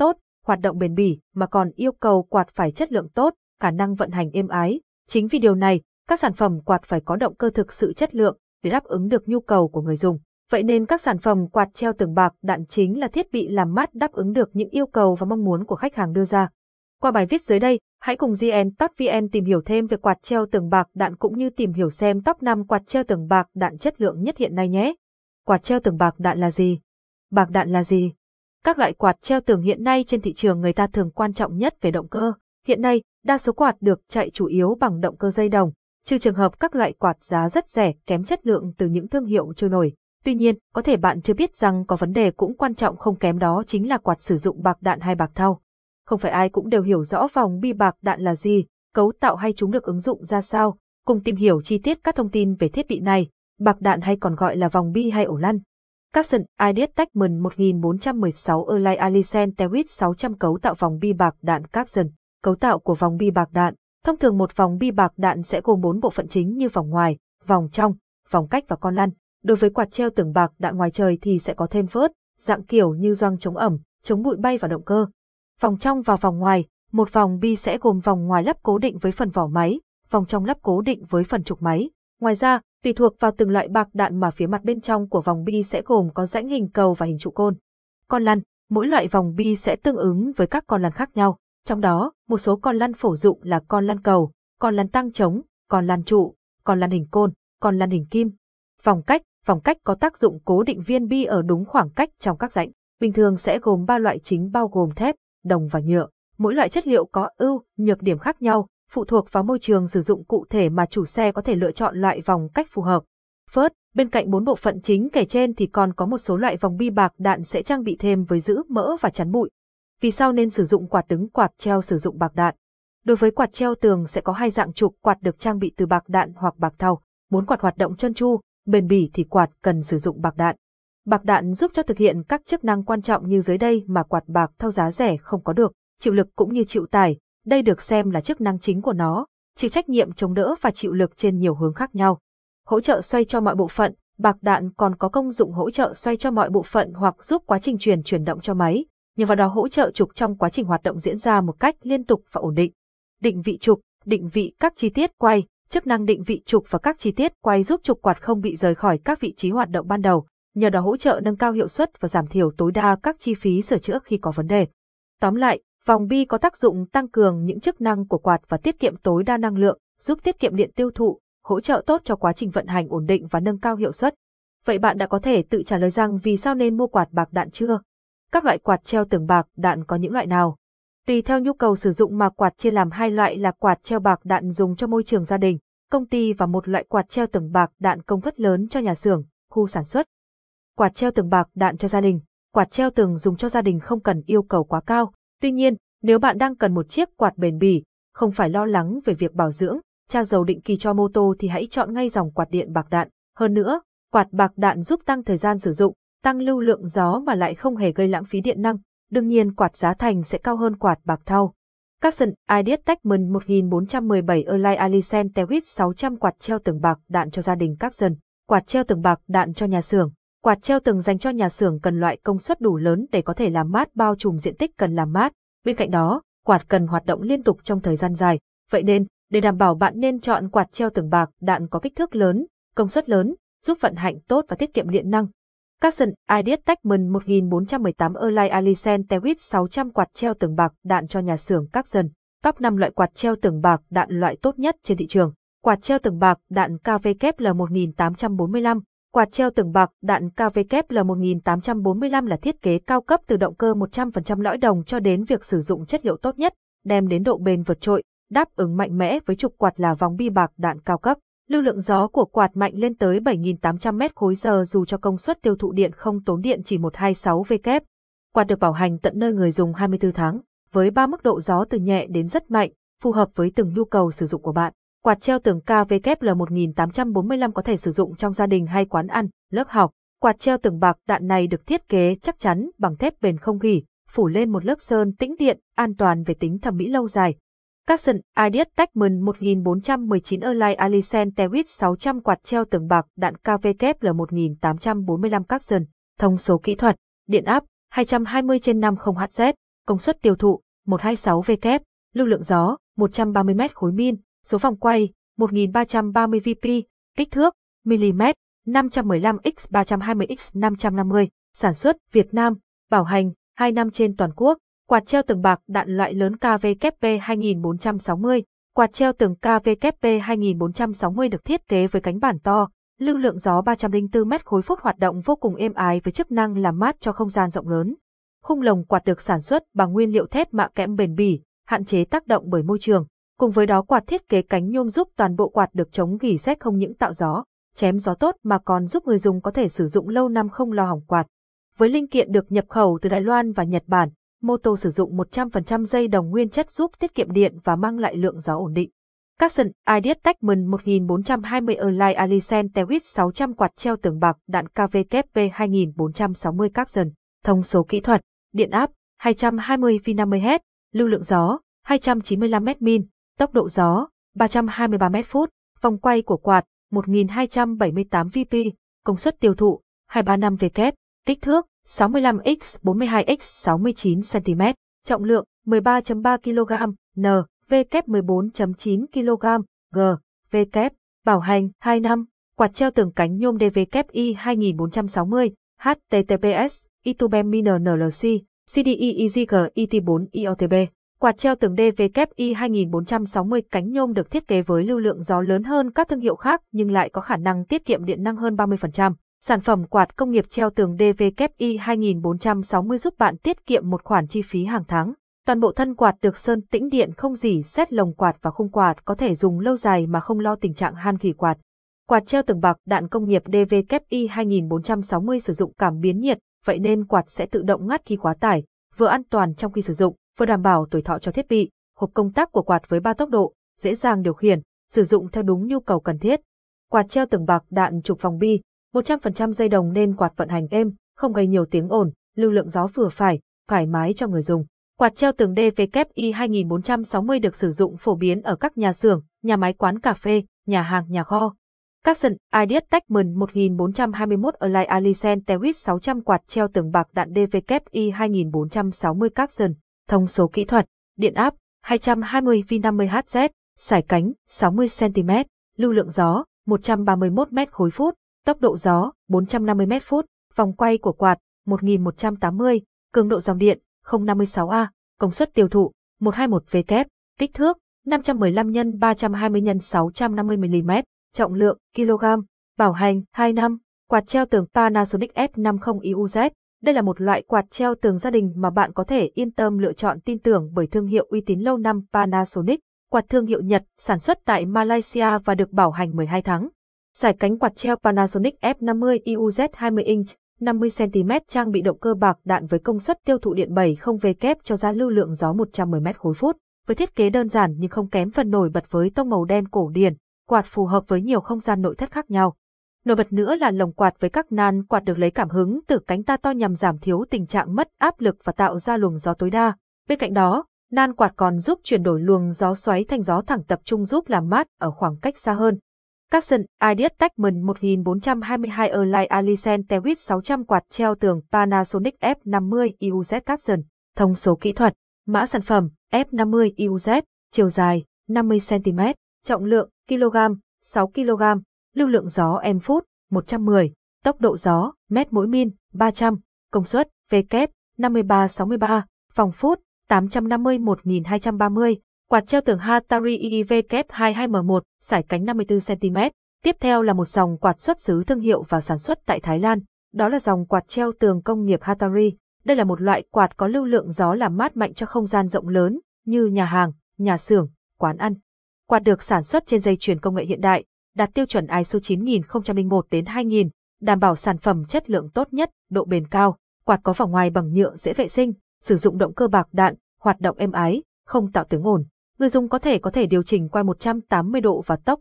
tốt, hoạt động bền bỉ, mà còn yêu cầu quạt phải chất lượng tốt, khả năng vận hành êm ái. Chính vì điều này, các sản phẩm quạt phải có động cơ thực sự chất lượng để đáp ứng được nhu cầu của người dùng. Vậy nên các sản phẩm quạt treo tường bạc đạn chính là thiết bị làm mát đáp ứng được những yêu cầu và mong muốn của khách hàng đưa ra. Qua bài viết dưới đây, hãy cùng GN.vn tìm hiểu thêm về quạt treo tường bạc đạn cũng như tìm hiểu xem top 5 quạt treo tường bạc đạn chất lượng nhất hiện nay nhé. Quạt treo tường bạc đạn là gì? Bạc đạn là gì? Các loại quạt treo tường hiện nay trên thị trường người ta thường quan trọng nhất về động cơ. Hiện nay, đa số quạt được chạy chủ yếu bằng động cơ dây đồng, trừ trường hợp các loại quạt giá rất rẻ, kém chất lượng từ những thương hiệu chưa nổi. Tuy nhiên, có thể bạn chưa biết rằng có vấn đề cũng quan trọng không kém đó chính là quạt sử dụng bạc đạn hay bạc thau. Không phải ai cũng đều hiểu rõ vòng bi bạc đạn là gì, cấu tạo hay chúng được ứng dụng ra sao. Cùng tìm hiểu chi tiết các thông tin về thiết bị này, bạc đạn hay còn gọi là vòng bi hay ổ lăn. Capson Ideas Techman 1416 Erlai Alicent Tewit 600 cấu tạo vòng bi bạc đạn Capson. Cấu tạo của vòng bi bạc đạn. Thông thường một vòng bi bạc đạn sẽ gồm bốn bộ phận chính như vòng ngoài, vòng trong, vòng cách và con lăn. Đối với quạt treo tường bạc đạn ngoài trời thì sẽ có thêm vớt, dạng kiểu như doang chống ẩm, chống bụi bay và động cơ. Vòng trong và vòng ngoài, một vòng bi sẽ gồm vòng ngoài lắp cố định với phần vỏ máy, vòng trong lắp cố định với phần trục máy. Ngoài ra, tùy thuộc vào từng loại bạc đạn mà phía mặt bên trong của vòng bi sẽ gồm có rãnh hình cầu và hình trụ côn. Con lăn, mỗi loại vòng bi sẽ tương ứng với các con lăn khác nhau. Trong đó, một số con lăn phổ dụng là con lăn cầu, con lăn tăng trống, con lăn trụ, con lăn hình côn, con lăn hình kim. Vòng cách, vòng cách có tác dụng cố định viên bi ở đúng khoảng cách trong các rãnh. Bình thường sẽ gồm ba loại chính bao gồm thép, đồng và nhựa. Mỗi loại chất liệu có ưu, nhược điểm khác nhau, phụ thuộc vào môi trường sử dụng cụ thể mà chủ xe có thể lựa chọn loại vòng cách phù hợp. First, bên cạnh bốn bộ phận chính kể trên thì còn có một số loại vòng bi bạc đạn sẽ trang bị thêm với giữ mỡ và chắn bụi. Vì sao nên sử dụng quạt đứng quạt treo sử dụng bạc đạn? Đối với quạt treo tường sẽ có hai dạng trục quạt được trang bị từ bạc đạn hoặc bạc thau. Muốn quạt hoạt động chân chu, bền bỉ thì quạt cần sử dụng bạc đạn. Bạc đạn giúp cho thực hiện các chức năng quan trọng như dưới đây mà quạt bạc thau giá rẻ không có được, chịu lực cũng như chịu tải, đây được xem là chức năng chính của nó, chịu trách nhiệm chống đỡ và chịu lực trên nhiều hướng khác nhau. Hỗ trợ xoay cho mọi bộ phận, bạc đạn còn có công dụng hỗ trợ xoay cho mọi bộ phận hoặc giúp quá trình truyền chuyển động cho máy, nhờ vào đó hỗ trợ trục trong quá trình hoạt động diễn ra một cách liên tục và ổn định. Định vị trục, định vị các chi tiết quay, chức năng định vị trục và các chi tiết quay giúp trục quạt không bị rời khỏi các vị trí hoạt động ban đầu, nhờ đó hỗ trợ nâng cao hiệu suất và giảm thiểu tối đa các chi phí sửa chữa khi có vấn đề. Tóm lại, vòng bi có tác dụng tăng cường những chức năng của quạt và tiết kiệm tối đa năng lượng, giúp tiết kiệm điện tiêu thụ, hỗ trợ tốt cho quá trình vận hành ổn định và nâng cao hiệu suất. Vậy bạn đã có thể tự trả lời rằng vì sao nên mua quạt bạc đạn chưa? Các loại quạt treo tường bạc đạn có những loại nào? Tùy theo nhu cầu sử dụng mà quạt chia làm hai loại là quạt treo bạc đạn dùng cho môi trường gia đình, công ty và một loại quạt treo tường bạc đạn công suất lớn cho nhà xưởng, khu sản xuất. Quạt treo tường bạc đạn cho gia đình, quạt treo tường dùng cho gia đình không cần yêu cầu quá cao. Tuy nhiên, nếu bạn đang cần một chiếc quạt bền bỉ, không phải lo lắng về việc bảo dưỡng, tra dầu định kỳ cho mô tô thì hãy chọn ngay dòng quạt điện bạc đạn. Hơn nữa, quạt bạc đạn giúp tăng thời gian sử dụng, tăng lưu lượng gió mà lại không hề gây lãng phí điện năng. Đương nhiên quạt giá thành sẽ cao hơn quạt bạc thau. Capson Ideas Techman 1417 Erlai Alicent Tewit 600 quạt treo tường bạc đạn cho gia đình Capson, quạt treo tường bạc đạn cho nhà xưởng. Quạt treo tường dành cho nhà xưởng cần loại công suất đủ lớn để có thể làm mát bao trùm diện tích cần làm mát. Bên cạnh đó, quạt cần hoạt động liên tục trong thời gian dài. Vậy nên, để đảm bảo bạn nên chọn quạt treo tường bạc đạn có kích thước lớn, công suất lớn, giúp vận hành tốt và tiết kiệm điện năng. Capson Ideas Techman 1418 Erlai Alicent Tewit 600 quạt treo tường bạc đạn cho nhà xưởng Capson. Top 5 loại quạt treo tường bạc đạn loại tốt nhất trên thị trường. Quạt treo tường bạc đạn KVKL 1845 Quạt treo tường bạc đạn KVKL 1845 là thiết kế cao cấp từ động cơ 100% lõi đồng cho đến việc sử dụng chất liệu tốt nhất, đem đến độ bền vượt trội, đáp ứng mạnh mẽ với trục quạt là vòng bi bạc đạn cao cấp. Lưu lượng gió của quạt mạnh lên tới 7.800 m khối giờ dù cho công suất tiêu thụ điện không tốn điện chỉ 126 V kép. Quạt được bảo hành tận nơi người dùng 24 tháng, với 3 mức độ gió từ nhẹ đến rất mạnh, phù hợp với từng nhu cầu sử dụng của bạn. Quạt treo tường KVKL 1845 có thể sử dụng trong gia đình hay quán ăn, lớp học. Quạt treo tường bạc đạn này được thiết kế chắc chắn bằng thép bền không gỉ, phủ lên một lớp sơn tĩnh điện, an toàn về tính thẩm mỹ lâu dài. Capson Ideas Techman 1419 Erlai Alicent Tewit 600 quạt treo tường bạc đạn KVKL 1845 Capson. Thông số kỹ thuật, điện áp 220 trên 50 Hz, công suất tiêu thụ 126W, lưu lượng gió 130 m khối min, số vòng quay 1330 VP, kích thước mm 515 x 320 x 550, sản xuất Việt Nam, bảo hành 2 năm trên toàn quốc, quạt treo tường bạc đạn loại lớn KVKP 2460, quạt treo tường KVKP 2460 được thiết kế với cánh bản to, lưu lượng gió 304 m khối phút hoạt động vô cùng êm ái với chức năng làm mát cho không gian rộng lớn. Khung lồng quạt được sản xuất bằng nguyên liệu thép mạ kẽm bền bỉ, hạn chế tác động bởi môi trường. Cùng với đó quạt thiết kế cánh nhôm giúp toàn bộ quạt được chống gỉ sét không những tạo gió, chém gió tốt mà còn giúp người dùng có thể sử dụng lâu năm không lo hỏng quạt. Với linh kiện được nhập khẩu từ Đài Loan và Nhật Bản, mô tô sử dụng 100% dây đồng nguyên chất giúp tiết kiệm điện và mang lại lượng gió ổn định. Capson Ideas Techman 1420 Align Alicen Tewit 600 quạt treo tường bạc đạn KVKP 2460 Capson. Thông số kỹ thuật, điện áp 220V 50Hz, lưu lượng gió 295 m min, tốc độ gió 323 m phút, vòng quay của quạt 1278 VP, công suất tiêu thụ 235 W, kích thước 65x 42x 69 cm, trọng lượng 13.3 kg, N, W14.9 kg, G, W, bảo hành 2 năm, quạt treo tường cánh nhôm DVKI 2460, HTTPS, Itubem Miner NLC, CDE EZG IT4 IOTB. Quạt treo tường DVKI 2460 cánh nhôm được thiết kế với lưu lượng gió lớn hơn các thương hiệu khác nhưng lại có khả năng tiết kiệm điện năng hơn 30%. Sản phẩm quạt công nghiệp treo tường DVKI 2460 giúp bạn tiết kiệm một khoản chi phí hàng tháng. Toàn bộ thân quạt được sơn tĩnh điện không dỉ xét lồng quạt và khung quạt có thể dùng lâu dài mà không lo tình trạng han khỉ quạt. Quạt treo tường bạc đạn công nghiệp DVKI 2460 sử dụng cảm biến nhiệt, vậy nên quạt sẽ tự động ngắt khi quá tải, vừa an toàn trong khi sử dụng, vừa đảm bảo tuổi thọ cho thiết bị. Hộp công tác của quạt với ba tốc độ, dễ dàng điều khiển, sử dụng theo đúng nhu cầu cần thiết. Quạt treo tường bạc đạn trục phòng bi, 100% dây đồng nên quạt vận hành êm, không gây nhiều tiếng ồn, lưu lượng gió vừa phải, thoải mái cho người dùng. Quạt treo tường DVKI 2460 được sử dụng phổ biến ở các nhà xưởng, nhà máy quán cà phê, nhà hàng, nhà kho. Capson Ideas Techman 1421 Align Alicent Tewit 600 quạt treo tường bạc đạn DVKI 2460 Capson. Thông số kỹ thuật, điện áp 220 V50Hz, sải cánh 60 cm, lưu lượng gió 131 m khối phút, tốc độ gió 450 m phút, vòng quay của quạt 1180, cường độ dòng điện 056A, công suất tiêu thụ 121V kích thước 515 x 320 x 650 mm, trọng lượng kg, bảo hành 2 năm, quạt treo tường Panasonic F50 IUZ. Đây là một loại quạt treo tường gia đình mà bạn có thể yên tâm lựa chọn tin tưởng bởi thương hiệu uy tín lâu năm Panasonic, quạt thương hiệu Nhật, sản xuất tại Malaysia và được bảo hành 12 tháng. Giải cánh quạt treo Panasonic F50 EUZ 20 inch, 50cm trang bị động cơ bạc đạn với công suất tiêu thụ điện 70W kép cho ra lưu lượng gió 110m khối phút. Với thiết kế đơn giản nhưng không kém phần nổi bật với tông màu đen cổ điển, quạt phù hợp với nhiều không gian nội thất khác nhau. Nổi bật nữa là lồng quạt với các nan quạt được lấy cảm hứng từ cánh ta to nhằm giảm thiểu tình trạng mất áp lực và tạo ra luồng gió tối đa. Bên cạnh đó, nan quạt còn giúp chuyển đổi luồng gió xoáy thành gió thẳng tập trung giúp làm mát ở khoảng cách xa hơn. Capson Ideas Techman 1422 Align Alicent Tewit 600 quạt treo tường Panasonic F50 EUZ Capson. Thông số kỹ thuật, mã sản phẩm F50 EUZ, chiều dài 50cm, trọng lượng kg, 6 kg, lưu lượng gió m phút 110, tốc độ gió mét mỗi min 300, công suất V kép 5363, phòng phút 850 1230, Quạt treo tường Hatari EV kép 22M1, sải cánh 54cm. Tiếp theo là một dòng quạt xuất xứ thương hiệu và sản xuất tại Thái Lan. Đó là dòng quạt treo tường công nghiệp Hatari. Đây là một loại quạt có lưu lượng gió làm mát mạnh cho không gian rộng lớn, như nhà hàng, nhà xưởng, quán ăn. Quạt được sản xuất trên dây chuyền công nghệ hiện đại, đạt tiêu chuẩn ISO 9001 đến 2000, đảm bảo sản phẩm chất lượng tốt nhất, độ bền cao. Quạt có vỏ ngoài bằng nhựa dễ vệ sinh, sử dụng động cơ bạc đạn, hoạt động êm ái, không tạo tiếng ồn. Người dùng có thể có thể điều chỉnh quay 180 độ và tốc